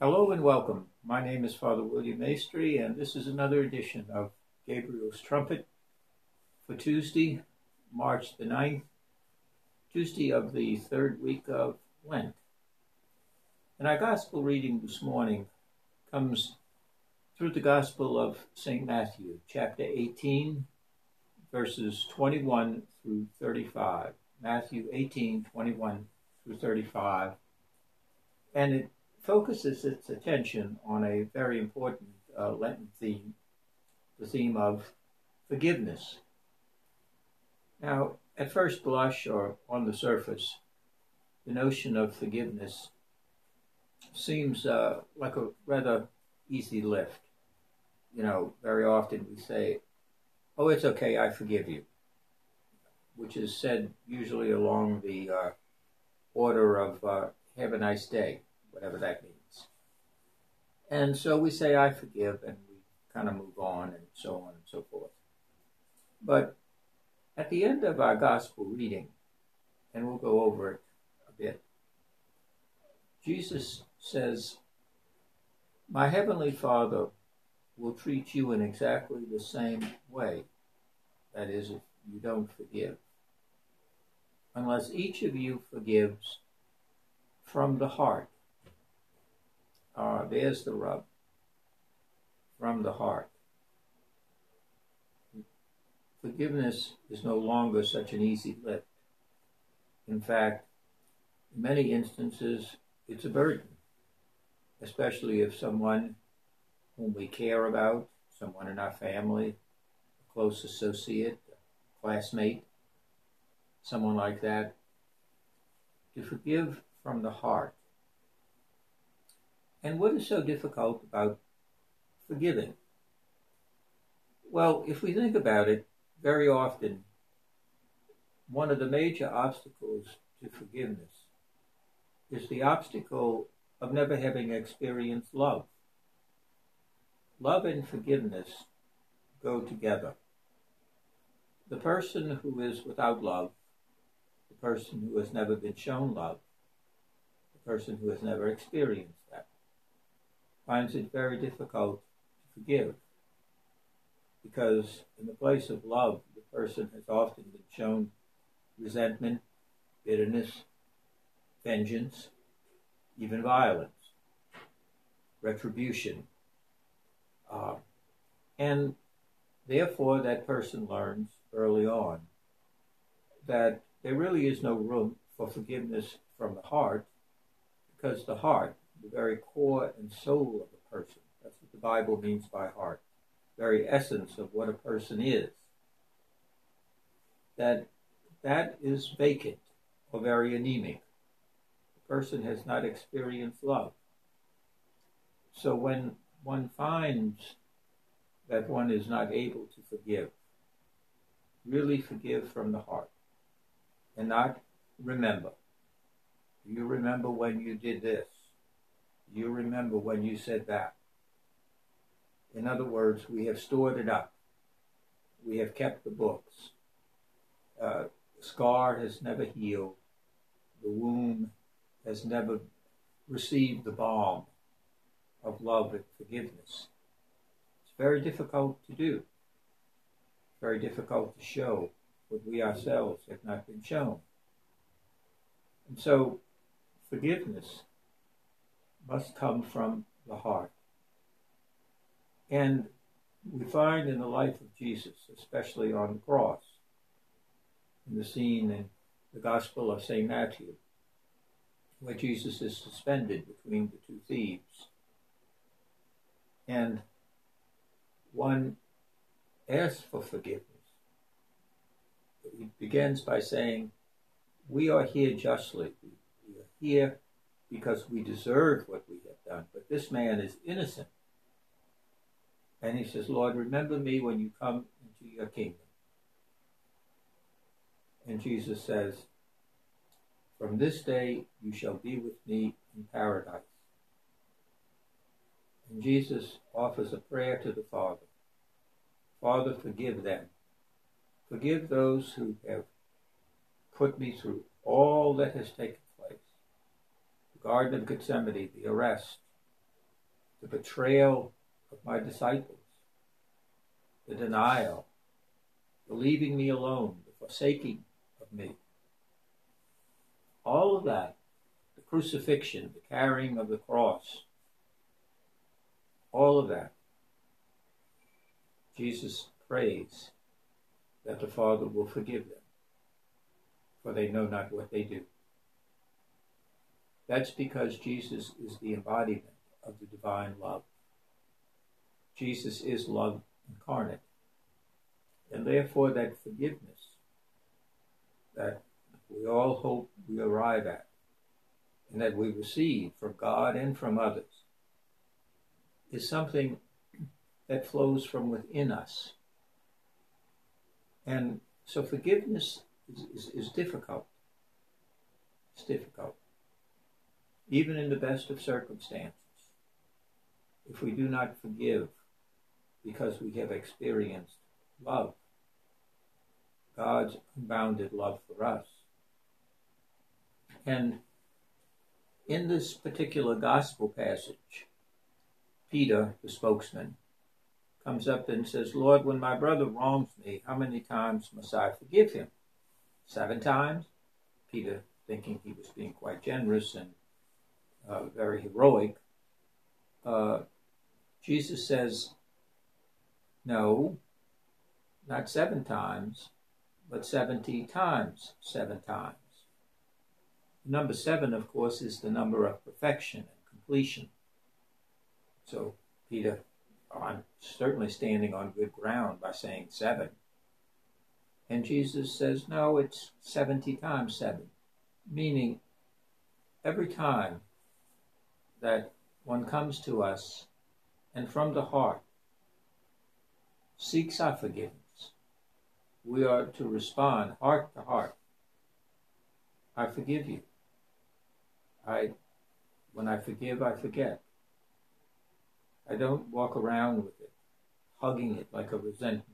Hello and welcome. My name is Father William Maestri, and this is another edition of Gabriel's Trumpet for Tuesday, March the 9th, Tuesday of the third week of Lent. And our gospel reading this morning comes through the Gospel of St. Matthew, chapter 18, verses 21 through 35. Matthew 18, 21 through 35. And it focuses its attention on a very important uh, Lenten theme, the theme of forgiveness. Now, at first blush or on the surface, the notion of forgiveness seems uh, like a rather easy lift. You know, very often we say, Oh, it's okay, I forgive you, which is said usually along the uh, order of uh, have a nice day whatever that means. And so we say, I forgive, and we kind of move on, and so on and so forth. But at the end of our gospel reading, and we'll go over it a bit, Jesus says, My heavenly Father will treat you in exactly the same way. That is, if you don't forgive. Unless each of you forgives from the heart uh, there's the rub from the heart. Forgiveness is no longer such an easy lift. In fact, in many instances, it's a burden, especially if someone whom we care about, someone in our family, a close associate, a classmate, someone like that. To forgive from the heart and what is so difficult about forgiving? Well, if we think about it, very often, one of the major obstacles to forgiveness is the obstacle of never having experienced love. Love and forgiveness go together. The person who is without love, the person who has never been shown love, the person who has never experienced finds it very difficult to forgive because in the place of love, the person has often been shown resentment, bitterness, vengeance, even violence, retribution. Uh, and therefore, that person learns early on that there really is no room for forgiveness from the heart because the heart the very core and soul of a person. That's what the Bible means by heart, very essence of what a person is. That that is vacant or very anemic. The person has not experienced love. So when one finds that one is not able to forgive, really forgive from the heart and not remember. Do you remember when you did this? You remember when you said that. In other words, we have stored it up. We have kept the books. Uh, the scar has never healed. The wound has never received the balm of love and forgiveness. It's very difficult to do. Very difficult to show what we ourselves have not been shown. And so, forgiveness must come from the heart. And we find in the life of Jesus, especially on the cross, in the scene in the Gospel of St. Matthew, where Jesus is suspended between the two thieves. And one asks for forgiveness. He begins by saying, We are here justly. We are here because we deserve what we have done. But this man is innocent. And he says, Lord, remember me when you come into your kingdom. And Jesus says, From this day you shall be with me in paradise. And Jesus offers a prayer to the Father Father, forgive them. Forgive those who have put me through all that has taken Garden of Gethsemane, the arrest, the betrayal of my disciples, the denial, the leaving me alone, the forsaking of me. All of that, the crucifixion, the carrying of the cross, all of that, Jesus prays that the Father will forgive them, for they know not what they do. That's because Jesus is the embodiment of the divine love. Jesus is love incarnate. And therefore, that forgiveness that we all hope we arrive at and that we receive from God and from others is something that flows from within us. And so forgiveness is, is, is difficult. It's difficult. Even in the best of circumstances. If we do not forgive because we have experienced love, God's unbounded love for us. And in this particular gospel passage, Peter, the spokesman, comes up and says, Lord, when my brother wrongs me, how many times must I forgive him? Seven times? Peter, thinking he was being quite generous and uh, very heroic, uh, Jesus says, No, not seven times, but 70 times seven times. Number seven, of course, is the number of perfection and completion. So Peter I'm certainly standing on good ground by saying seven. And Jesus says, no, it's 70 times seven, meaning every time that one comes to us and from the heart seeks our forgiveness, we are to respond heart to heart. I forgive you. I, when I forgive, I forget. I don't walk around with it, hugging it like a resentment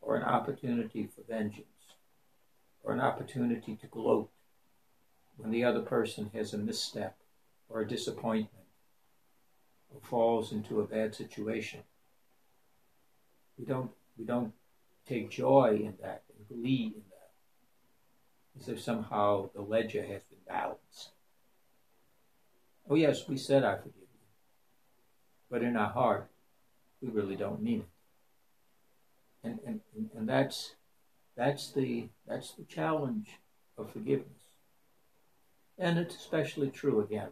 or an opportunity for vengeance or an opportunity to gloat when the other person has a misstep or a disappointment or falls into a bad situation. We don't, we don't take joy in that and glee in that as if somehow the ledger has been balanced. Oh, yes, we said I forgive you. but in our heart, we really don't mean it. And, and, and that's, that's, the, that's the challenge of forgiveness. And it's especially true again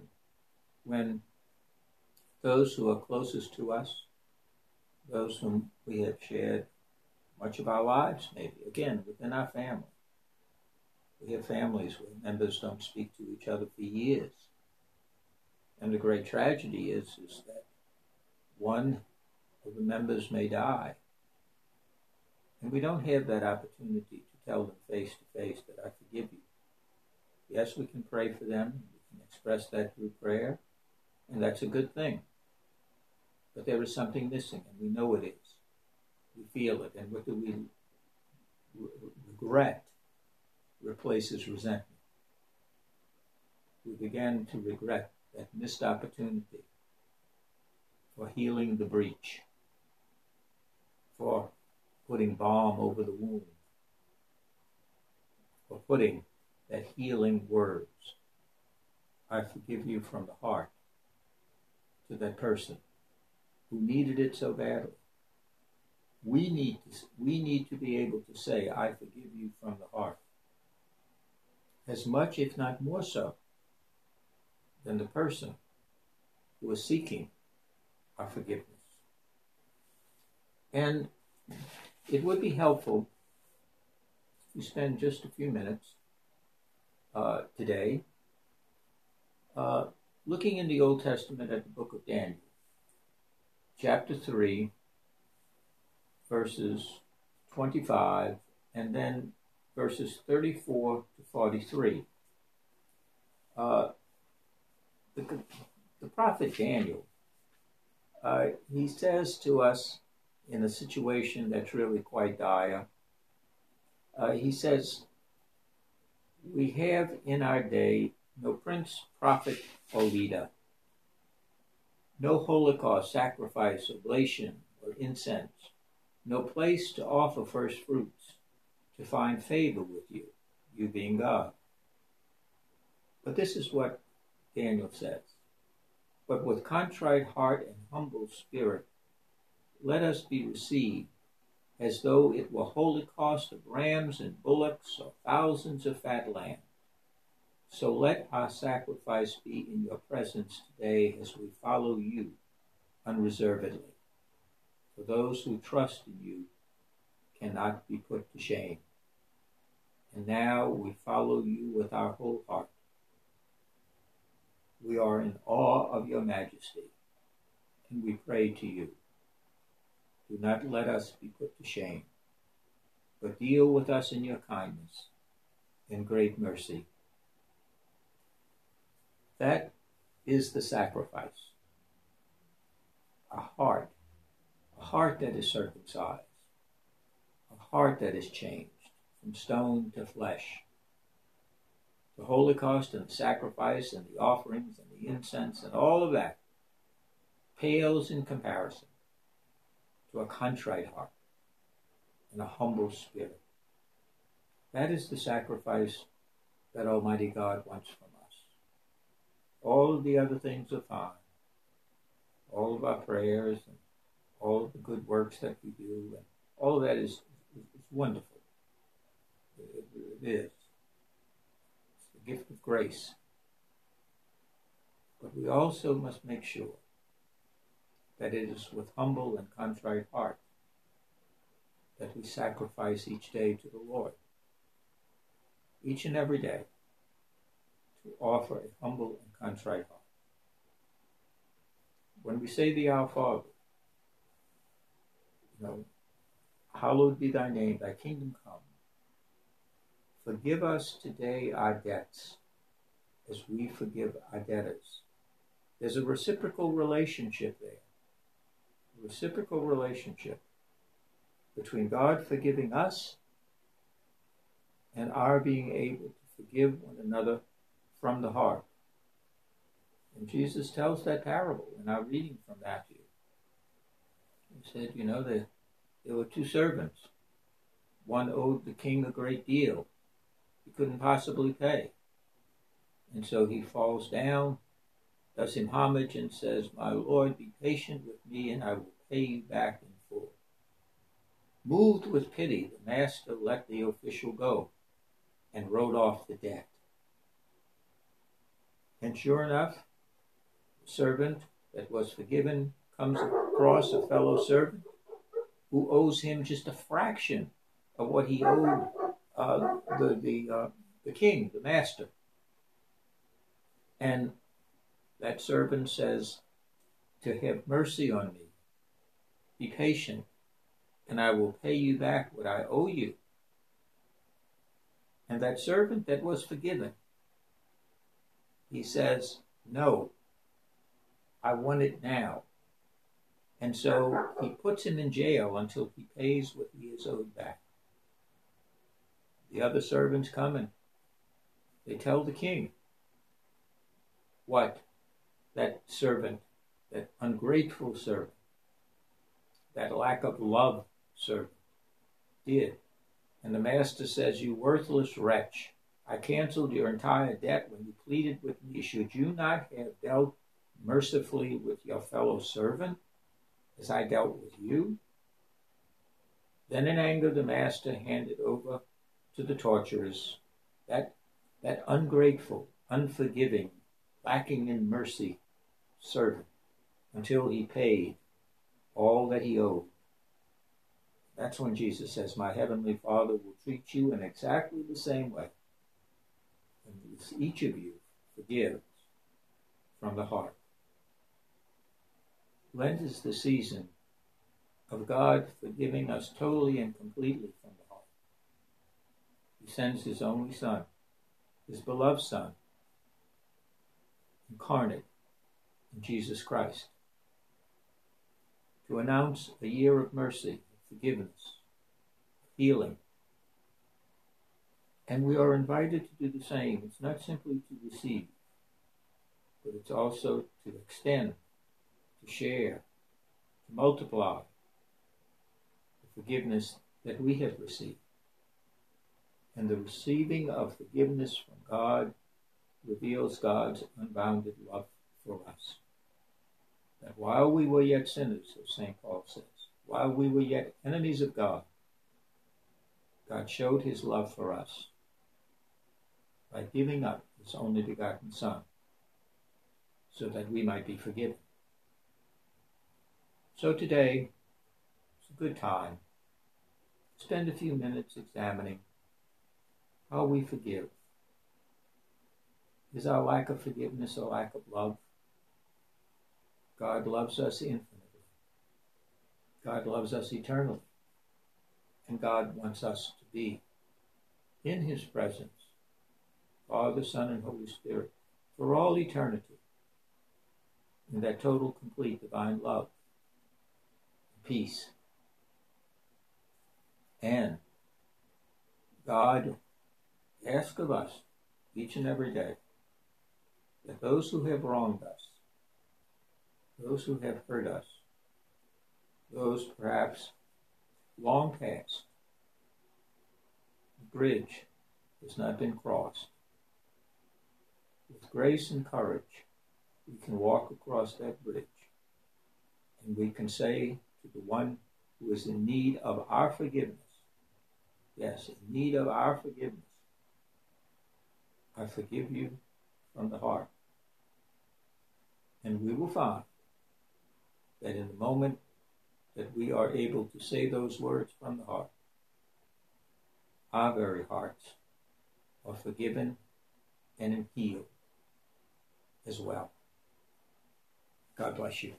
when those who are closest to us, those whom we have shared much of our lives, maybe, again, within our family. We have families where members don't speak to each other for years. And the great tragedy is, is that one of the members may die. And we don't have that opportunity to tell them face to face that I forgive you. Yes, we can pray for them, we can express that through prayer, and that's a good thing. But there is something missing, and we know it is. We feel it, and what do we regret replaces resentment. We begin to regret that missed opportunity for healing the breach, for putting balm over the wound, for putting that healing words. I forgive you from the heart that person who needed it so badly. We need to, we need to be able to say, I forgive you from the heart. As much, if not more so, than the person who is seeking our forgiveness. And it would be helpful to spend just a few minutes uh, today uh, looking in the Old Testament at the book of Daniel, chapter 3, verses 25, and then verses 34 to 43. Uh, the, the prophet Daniel uh, he says to us in a situation that's really quite dire, uh, he says, We have in our day no prince, prophet, or leader, no holocaust, sacrifice, oblation, or incense, no place to offer first fruits, to find favor with you, you being God. But this is what Daniel says. But with contrite heart and humble spirit, let us be received, as though it were holocaust of rams and bullocks or thousands of fat lambs. So let our sacrifice be in your presence today as we follow you unreservedly. For those who trust in you cannot be put to shame. And now we follow you with our whole heart. We are in awe of your majesty, and we pray to you. Do not let us be put to shame, but deal with us in your kindness and great mercy. That is the sacrifice. A heart, a heart that is circumcised, a heart that is changed from stone to flesh. The Holocaust and the sacrifice and the offerings and the incense and all of that pales in comparison to a contrite heart and a humble spirit. That is the sacrifice that Almighty God wants from us. All the other things are fine. All of our prayers and all the good works that we do, and all of that is, is, is wonderful. It, it is. It's the gift of grace. But we also must make sure that it is with humble and contrite heart that we sacrifice each day to the Lord. Each and every day to offer a humble and contrite heart. When we say the Our Father, you know, hallowed be thy name, thy kingdom come. Forgive us today our debts as we forgive our debtors. There's a reciprocal relationship there A reciprocal relationship between God forgiving us and our being able to forgive one another from the heart. And Jesus tells that parable in our reading from Matthew. He said, you know, there, there were two servants. One owed the king a great deal. He couldn't possibly pay. And so he falls down, does him homage, and says, My Lord, be patient with me, and I will pay you back in full. Moved with pity, the master let the official go and wrote off the debt. And sure enough, servant that was forgiven comes across a fellow servant who owes him just a fraction of what he owed uh, the the uh, the king, the master. And that servant says, "To have mercy on me, be patient, and I will pay you back what I owe you. And that servant that was forgiven, he says, No, I want it now. And so he puts him in jail until he pays what he is owed back. The other servants come and they tell the king what that servant, that ungrateful servant, that lack of love servant did. And the master says, You worthless wretch, I canceled your entire debt when you pleaded with me. Should you not have dealt mercifully with your fellow servant as I dealt with you? Then in anger the master handed over to the torturers that, that ungrateful, unforgiving, lacking in mercy servant until he paid all that he owed. That's when Jesus says, My heavenly Father will treat you in exactly the same way. And each of you forgives from the heart. Lent is the season of God forgiving us totally and completely from the heart. He sends his only Son, his beloved Son, incarnate in Jesus Christ to announce a year of mercy, forgiveness, healing. And we are invited to do the same. It's not simply to receive, but it's also to extend, to share, to multiply the forgiveness that we have received. And the receiving of forgiveness from God reveals God's unbounded love for us. That while we were yet sinners, as St. Paul says, while we were yet enemies of God, God showed his love for us by giving up his only begotten Son so that we might be forgiven. So today, it's a good time. Spend a few minutes examining how we forgive. Is our lack of forgiveness a lack of love? God loves us infinitely. God loves us eternally. And God wants us to be in His presence, Father, Son, and Holy Spirit, for all eternity, in that total, complete divine love, peace. And God asks of us each and every day that those who have wronged us, those who have hurt us, those perhaps long past, the bridge has not been crossed. With grace and courage, we can walk across that bridge and we can say to the one who is in need of our forgiveness, yes, in need of our forgiveness, I forgive you from the heart. And we will find that in the moment that we are able to say those words from the heart, our very hearts are forgiven and healed as well. God bless you.